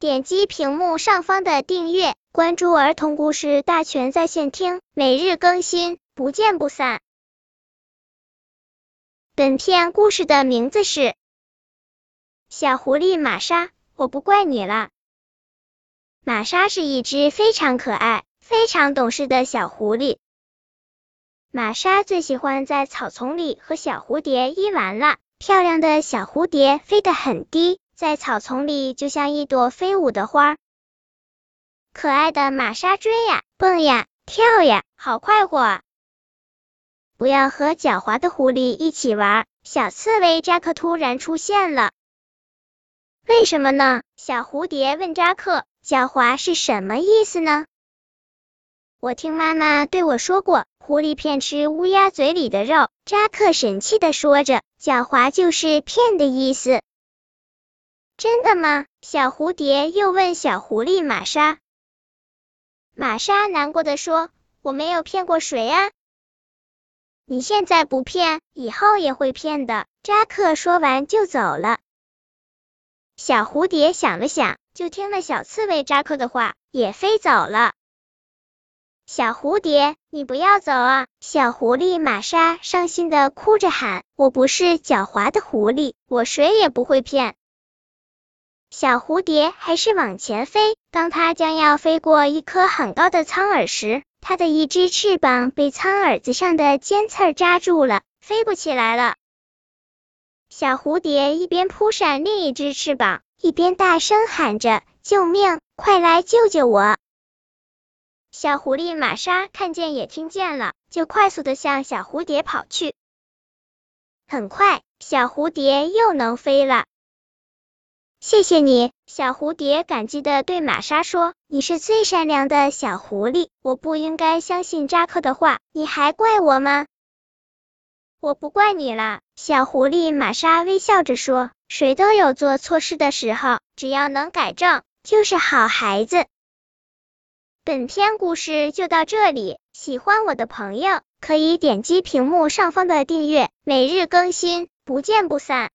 点击屏幕上方的订阅，关注儿童故事大全在线听，每日更新，不见不散。本片故事的名字是《小狐狸玛莎》，我不怪你了。玛莎是一只非常可爱、非常懂事的小狐狸。玛莎最喜欢在草丛里和小蝴蝶一玩了。漂亮的小蝴蝶飞得很低，在草丛里就像一朵飞舞的花。可爱的玛莎追呀，蹦呀，跳呀，好快活啊！不要和狡猾的狐狸一起玩。小刺猬扎克突然出现了。为什么呢？小蝴蝶问扎克。狡猾是什么意思呢？我听妈妈对我说过，狐狸骗吃乌鸦嘴里的肉。扎克神气的说着，狡猾就是骗的意思。真的吗？小蝴蝶又问小狐狸玛莎。玛莎难过的说：“我没有骗过谁啊。”你现在不骗，以后也会骗的。扎克说完就走了。小蝴蝶想了想，就听了小刺猬扎克的话，也飞走了。小蝴蝶，你不要走啊！小狐狸玛莎伤心的哭着喊：“我不是狡猾的狐狸，我谁也不会骗。”小蝴蝶还是往前飞。当它将要飞过一棵很高的苍耳时，它的一只翅膀被苍耳子上的尖刺扎住了，飞不起来了。小蝴蝶一边扑扇另一只翅膀，一边大声喊着：“救命！快来救救我！”小狐狸玛莎看见也听见了，就快速的向小蝴蝶跑去。很快，小蝴蝶又能飞了。谢谢你，小蝴蝶感激的对玛莎说：“你是最善良的小狐狸，我不应该相信扎克的话，你还怪我吗？”我不怪你了，小狐狸玛莎微笑着说：“谁都有做错事的时候，只要能改正，就是好孩子。”本篇故事就到这里，喜欢我的朋友可以点击屏幕上方的订阅，每日更新，不见不散。